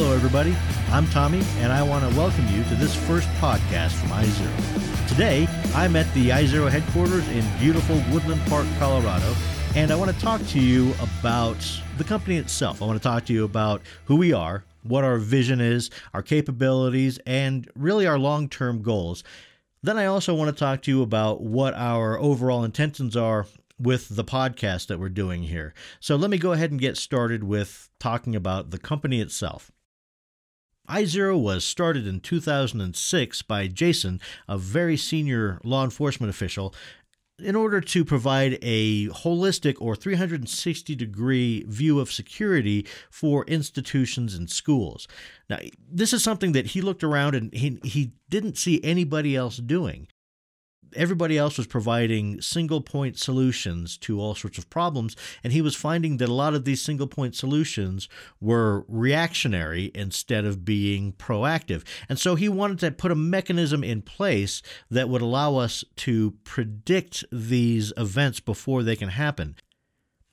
Hello, everybody. I'm Tommy, and I want to welcome you to this first podcast from iXero. Today, I'm at the iXero headquarters in beautiful Woodland Park, Colorado, and I want to talk to you about the company itself. I want to talk to you about who we are, what our vision is, our capabilities, and really our long term goals. Then I also want to talk to you about what our overall intentions are with the podcast that we're doing here. So let me go ahead and get started with talking about the company itself. iXero was started in 2006 by Jason, a very senior law enforcement official, in order to provide a holistic or 360 degree view of security for institutions and schools. Now, this is something that he looked around and he, he didn't see anybody else doing everybody else was providing single point solutions to all sorts of problems. And he was finding that a lot of these single point solutions were reactionary instead of being proactive. And so he wanted to put a mechanism in place that would allow us to predict these events before they can happen.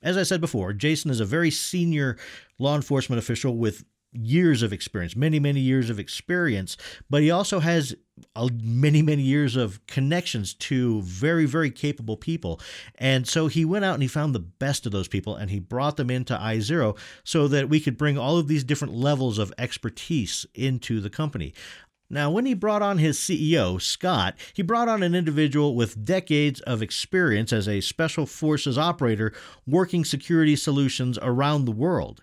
As I said before, Jason is a very senior law enforcement official with years of experience, many, many years of experience, but he also has many, many years of connections to very, very capable people. And so he went out and he found the best of those people and he brought them into iXero so that we could bring all of these different levels of expertise into the company. Now, when he brought on his CEO, Scott, he brought on an individual with decades of experience as a special forces operator working security solutions around the world.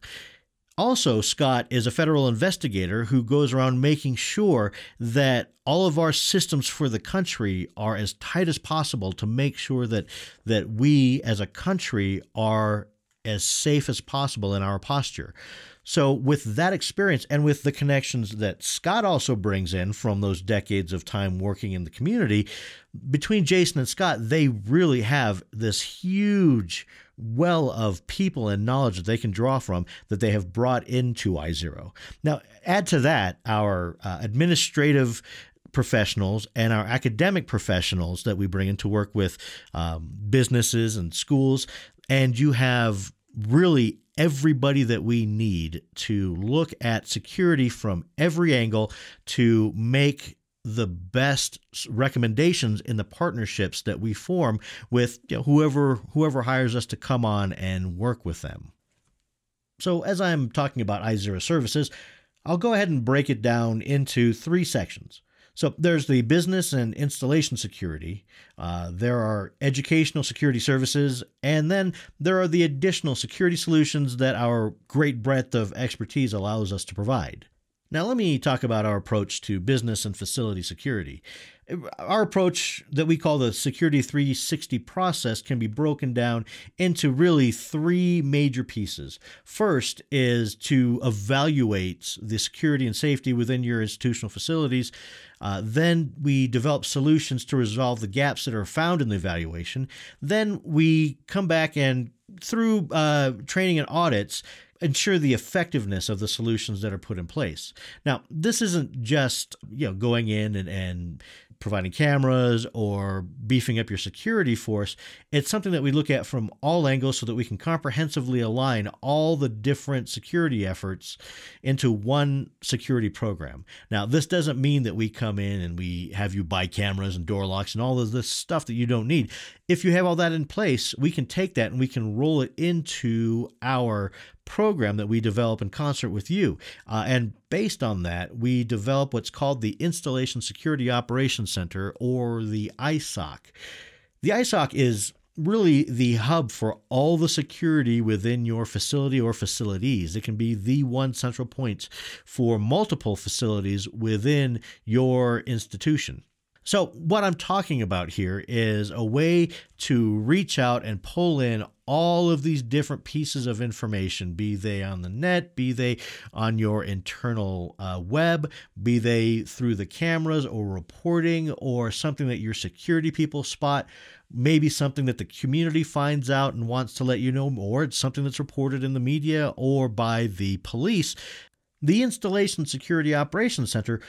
Also, Scott is a federal investigator who goes around making sure that all of our systems for the country are as tight as possible to make sure that that we as a country are as safe as possible in our posture. So, with that experience and with the connections that Scott also brings in from those decades of time working in the community, between Jason and Scott, they really have this huge well of people and knowledge that they can draw from that they have brought into iXero. Now, add to that our uh, administrative professionals and our academic professionals that we bring in to work with um, businesses and schools, and you have really everybody that we need to look at security from every angle to make the best recommendations in the partnerships that we form with you know, whoever whoever hires us to come on and work with them. So as I'm talking about iXero services, I'll go ahead and break it down into three sections. So there's the business and installation security, uh, there are educational security services, and then there are the additional security solutions that our great breadth of expertise allows us to provide. Now, let me talk about our approach to business and facility security. Our approach that we call the Security 360 process can be broken down into really three major pieces. First is to evaluate the security and safety within your institutional facilities. Uh, then we develop solutions to resolve the gaps that are found in the evaluation. Then we come back and through uh, training and audits, ensure the effectiveness of the solutions that are put in place. Now, this isn't just you know going in and, and providing cameras or beefing up your security force. It's something that we look at from all angles so that we can comprehensively align all the different security efforts into one security program. Now, this doesn't mean that we come in and we have you buy cameras and door locks and all of this stuff that you don't need. If you have all that in place, we can take that and we can roll it into our program that we develop in concert with you. Uh, and based on that, we develop what's called the Installation Security Operations Center or the ISOC. The ISOC is really the hub for all the security within your facility or facilities. It can be the one central point for multiple facilities within your institution. So, what I'm talking about here is a way to reach out and pull in all of these different pieces of information, be they on the net, be they on your internal uh, web, be they through the cameras or reporting or something that your security people spot, maybe something that the community finds out and wants to let you know, or it's something that's reported in the media or by the police. The Installation Security Operations Center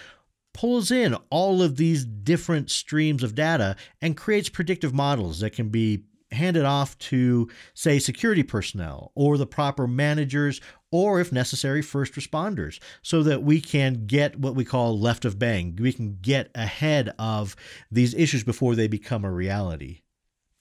pulls in all of these different streams of data and creates predictive models that can be handed off to, say, security personnel or the proper managers or, if necessary, first responders so that we can get what we call left of bang. We can get ahead of these issues before they become a reality.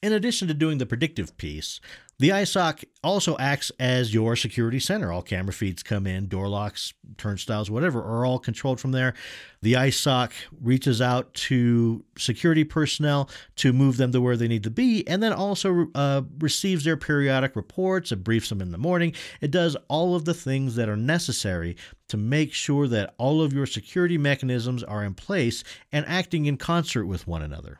In addition to doing the predictive piece, the ISOC also acts as your security center. All camera feeds come in, door locks, turnstiles, whatever, are all controlled from there. The ISOC reaches out to security personnel to move them to where they need to be, and then also uh, receives their periodic reports. It briefs them in the morning. It does all of the things that are necessary to make sure that all of your security mechanisms are in place and acting in concert with one another.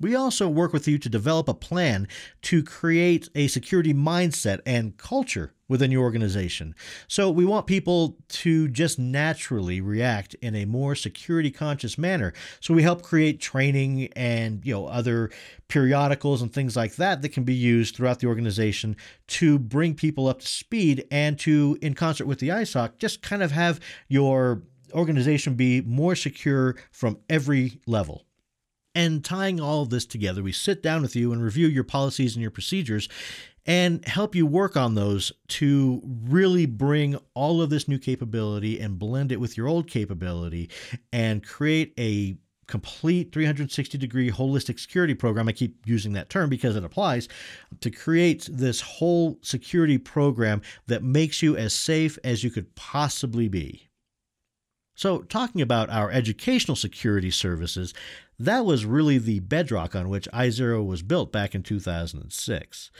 We also work with you to develop a plan to create a security mindset and culture within your organization. So we want people to just naturally react in a more security conscious manner. So we help create training and, you know, other periodicals and things like that that can be used throughout the organization to bring people up to speed and to in concert with the ISOC just kind of have your organization be more secure from every level. And tying all of this together, we sit down with you and review your policies and your procedures and help you work on those to really bring all of this new capability and blend it with your old capability and create a complete 360 degree holistic security program. I keep using that term because it applies to create this whole security program that makes you as safe as you could possibly be. So, talking about our educational security services, that was really the bedrock on which iXero was built back in 2006.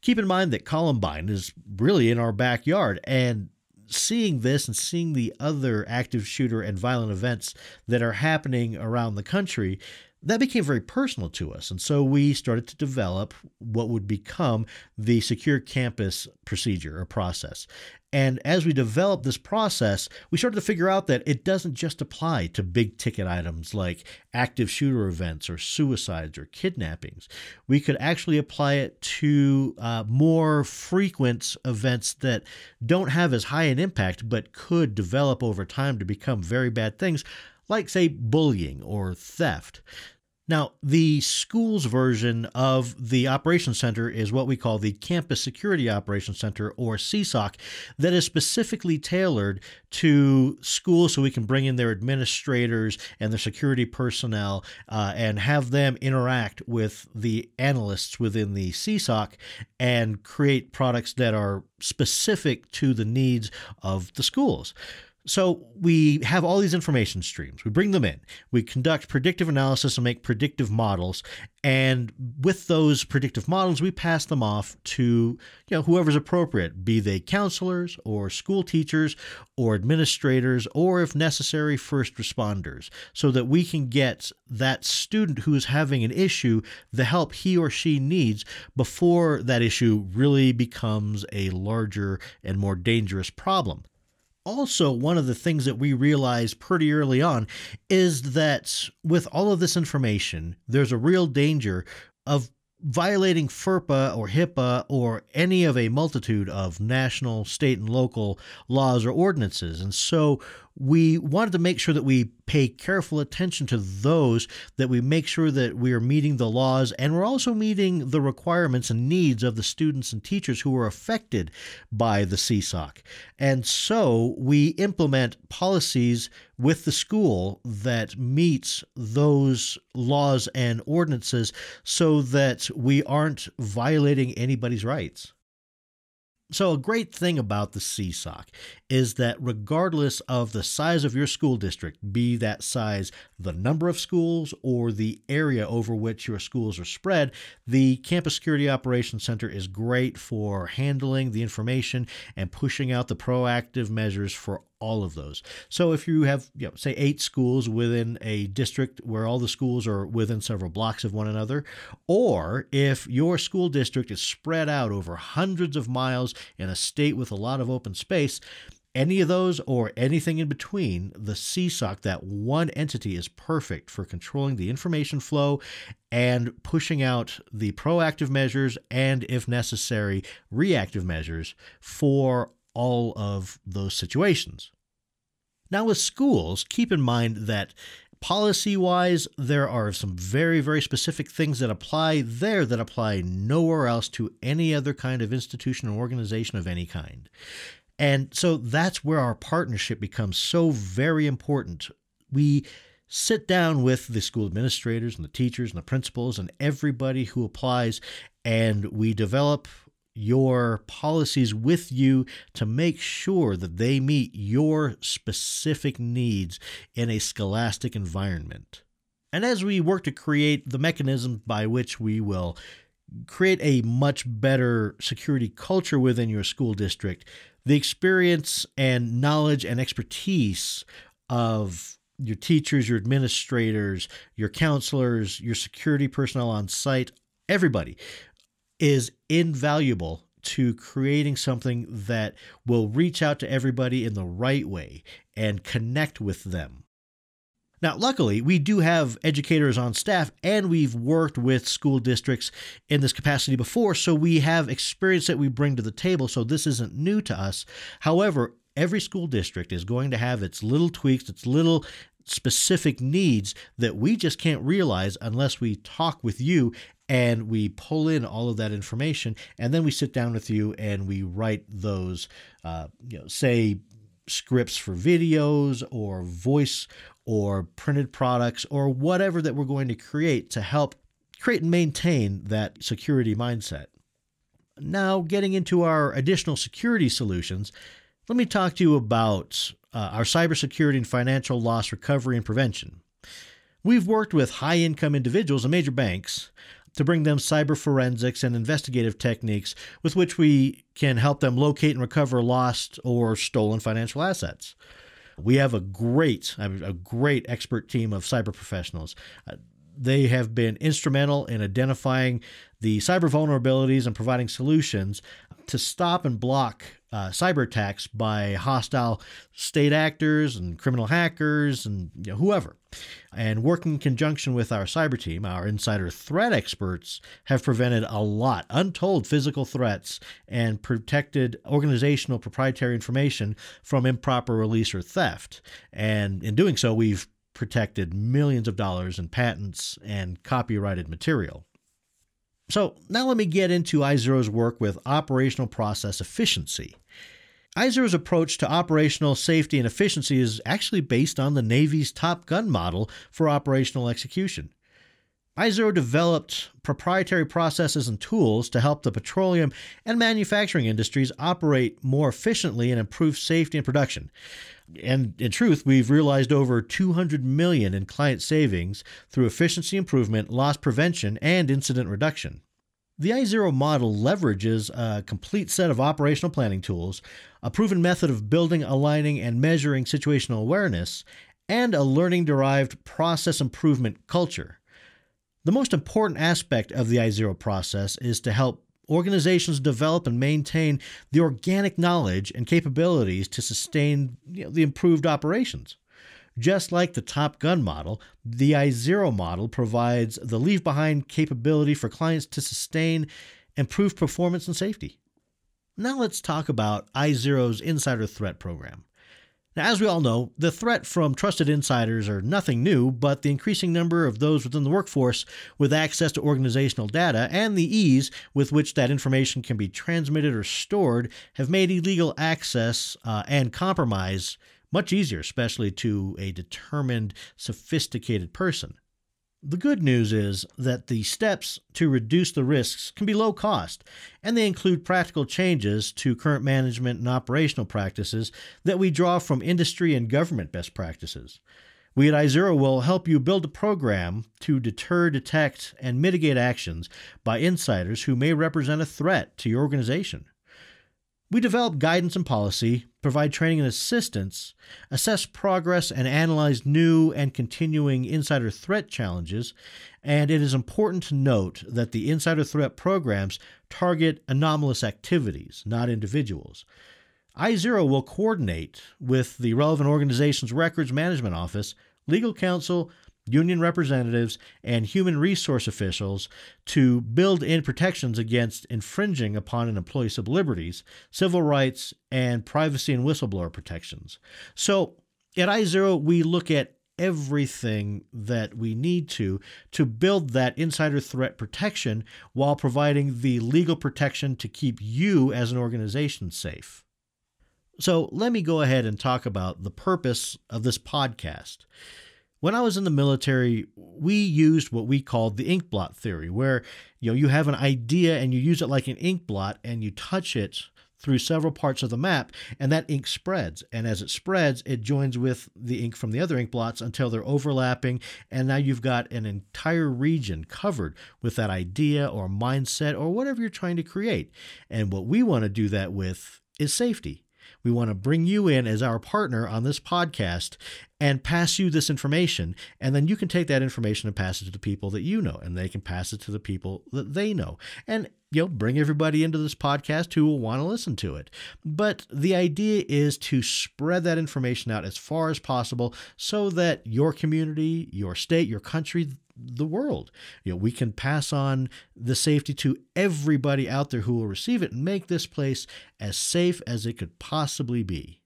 Keep in mind that Columbine is really in our backyard, and seeing this and seeing the other active shooter and violent events that are happening around the country, that became very personal to us. And so we started to develop what would become the secure campus procedure or process. And as we developed this process, we started to figure out that it doesn't just apply to big ticket items like active shooter events or suicides or kidnappings. We could actually apply it to uh, more frequent events that don't have as high an impact but could develop over time to become very bad things, like, say, bullying or theft. Now, the school's version of the Operations Center is what we call the Campus Security Operations Center, or CSOC, that is specifically tailored to schools so we can bring in their administrators and their security personnel uh, and have them interact with the analysts within the CSOC and create products that are specific to the needs of the schools. So we have all these information streams. We bring them in. We conduct predictive analysis and make predictive models. And with those predictive models, we pass them off to you know whoever's appropriate, be they counselors or school teachers or administrators or if necessary first responders, so that we can get that student who is having an issue the help he or she needs before that issue really becomes a larger and more dangerous problem also one of the things that we realized pretty early on is that with all of this information, there's a real danger of violating FERPA or HIPAA or any of a multitude of national, state, and local laws or ordinances. And so we wanted to make sure that we pay careful attention to those, that we make sure that we are meeting the laws, and we're also meeting the requirements and needs of the students and teachers who are affected by the CSOC. And so we implement policies with the school that meets those laws and ordinances so that we aren't violating anybody's rights. So, a great thing about the CSOC is that regardless of the size of your school district, be that size the number of schools or the area over which your schools are spread, the Campus Security Operations Center is great for handling the information and pushing out the proactive measures for all of those. So if you have, you know, say eight schools within a district where all the schools are within several blocks of one another, or if your school district is spread out over hundreds of miles in a state with a lot of open space, any of those or anything in between, the CSOC, that one entity, is perfect for controlling the information flow and pushing out the proactive measures and, if necessary, reactive measures for all of those situations. Now, with schools, keep in mind that Policy wise, there are some very, very specific things that apply there that apply nowhere else to any other kind of institution or organization of any kind. And so that's where our partnership becomes so very important. We sit down with the school administrators and the teachers and the principals and everybody who applies, and we develop your policies with you to make sure that they meet your specific needs in a scholastic environment. And as we work to create the mechanisms by which we will create a much better security culture within your school district, the experience and knowledge and expertise of your teachers, your administrators, your counselors, your security personnel on site, everybody is invaluable to creating something that will reach out to everybody in the right way and connect with them. Now, luckily, we do have educators on staff and we've worked with school districts in this capacity before, so we have experience that we bring to the table, so this isn't new to us. However, every school district is going to have its little tweaks, its little specific needs that we just can't realize unless we talk with you and we pull in all of that information. And then we sit down with you and we write those uh, you know say scripts for videos or voice or printed products or whatever that we're going to create to help create and maintain that security mindset. Now getting into our additional security solutions let me talk to you about uh, our cybersecurity and financial loss recovery and prevention. We've worked with high income individuals and major banks to bring them cyber forensics and investigative techniques with which we can help them locate and recover lost or stolen financial assets. We have a great, a great expert team of cyber professionals. Uh, they have been instrumental in identifying the cyber vulnerabilities and providing solutions to stop and block uh, cyber attacks by hostile state actors and criminal hackers and you know, whoever. And working in conjunction with our cyber team, our insider threat experts have prevented a lot, untold physical threats, and protected organizational proprietary information from improper release or theft. And in doing so, we've protected millions of dollars in patents and copyrighted material. So now let me get into iXero's work with operational process efficiency. iXero's approach to operational safety and efficiency is actually based on the Navy's Top Gun model for operational execution. iXero developed proprietary processes and tools to help the petroleum and manufacturing industries operate more efficiently and improve safety and production. And in truth, we've realized over 200 million in client savings through efficiency improvement, loss prevention, and incident reduction. The iXero model leverages a complete set of operational planning tools, a proven method of building, aligning, and measuring situational awareness, and a learning derived process improvement culture. The most important aspect of the iXero process is to help organizations develop and maintain the organic knowledge and capabilities to sustain you know, the improved operations. Just like the Top Gun model, the iXero model provides the leave behind capability for clients to sustain improved performance and safety. Now let's talk about iXero's Insider Threat Program. As we all know, the threat from trusted insiders are nothing new, but the increasing number of those within the workforce with access to organizational data and the ease with which that information can be transmitted or stored have made illegal access uh, and compromise much easier, especially to a determined, sophisticated person. The good news is that the steps to reduce the risks can be low cost, and they include practical changes to current management and operational practices that we draw from industry and government best practices. We at iXero will help you build a program to deter, detect, and mitigate actions by insiders who may represent a threat to your organization. We develop guidance and policy, provide training and assistance, assess progress, and analyze new and continuing insider threat challenges. And it is important to note that the insider threat programs target anomalous activities, not individuals. iXero will coordinate with the relevant organization's records management office, legal counsel, union representatives, and human resource officials to build in protections against infringing upon an employee's civil liberties, civil rights, and privacy and whistleblower protections. So at iXero, we look at everything that we need to to build that insider threat protection while providing the legal protection to keep you as an organization safe. So, let me go ahead and talk about the purpose of this podcast. When I was in the military, we used what we called the ink blot theory, where you know you have an idea and you use it like an ink blot and you touch it through several parts of the map, and that ink spreads. And as it spreads, it joins with the ink from the other ink blots until they're overlapping. And now you've got an entire region covered with that idea or mindset or whatever you're trying to create. And what we want to do that with is safety. We want to bring you in as our partner on this podcast and pass you this information. And then you can take that information and pass it to the people that you know, and they can pass it to the people that they know. And you know, bring everybody into this podcast who will want to listen to it. But the idea is to spread that information out as far as possible so that your community, your state, your country, the world. You know, we can pass on the safety to everybody out there who will receive it and make this place as safe as it could possibly be.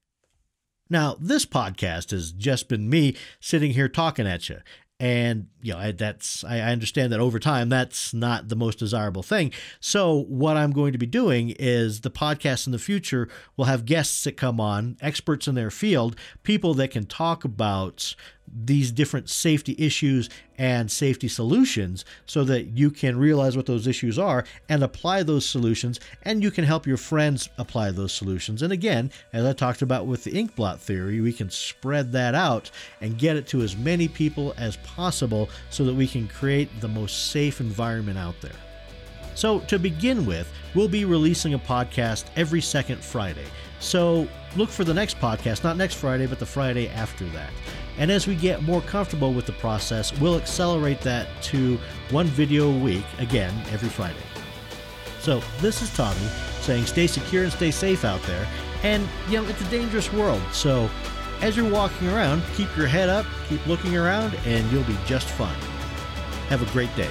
Now, this podcast has just been me sitting here talking at you. And you know that's I understand that over time that's not the most desirable thing. So what I'm going to be doing is the podcast in the future will have guests that come on, experts in their field, people that can talk about these different safety issues and safety solutions so that you can realize what those issues are and apply those solutions and you can help your friends apply those solutions. And again as i talked about with the ink blot theory we can spread that out and get it to as many people as possible so that we can create the most safe environment out there. So to begin with we'll be releasing a podcast every second friday. So look for the next podcast not next friday but the friday after that and as we get more comfortable with the process, we'll accelerate that to one video a week, again, every Friday. So, this is Tommy saying stay secure and stay safe out there. And, you know, it's a dangerous world. So, as you're walking around, keep your head up, keep looking around, and you'll be just fine. Have a great day.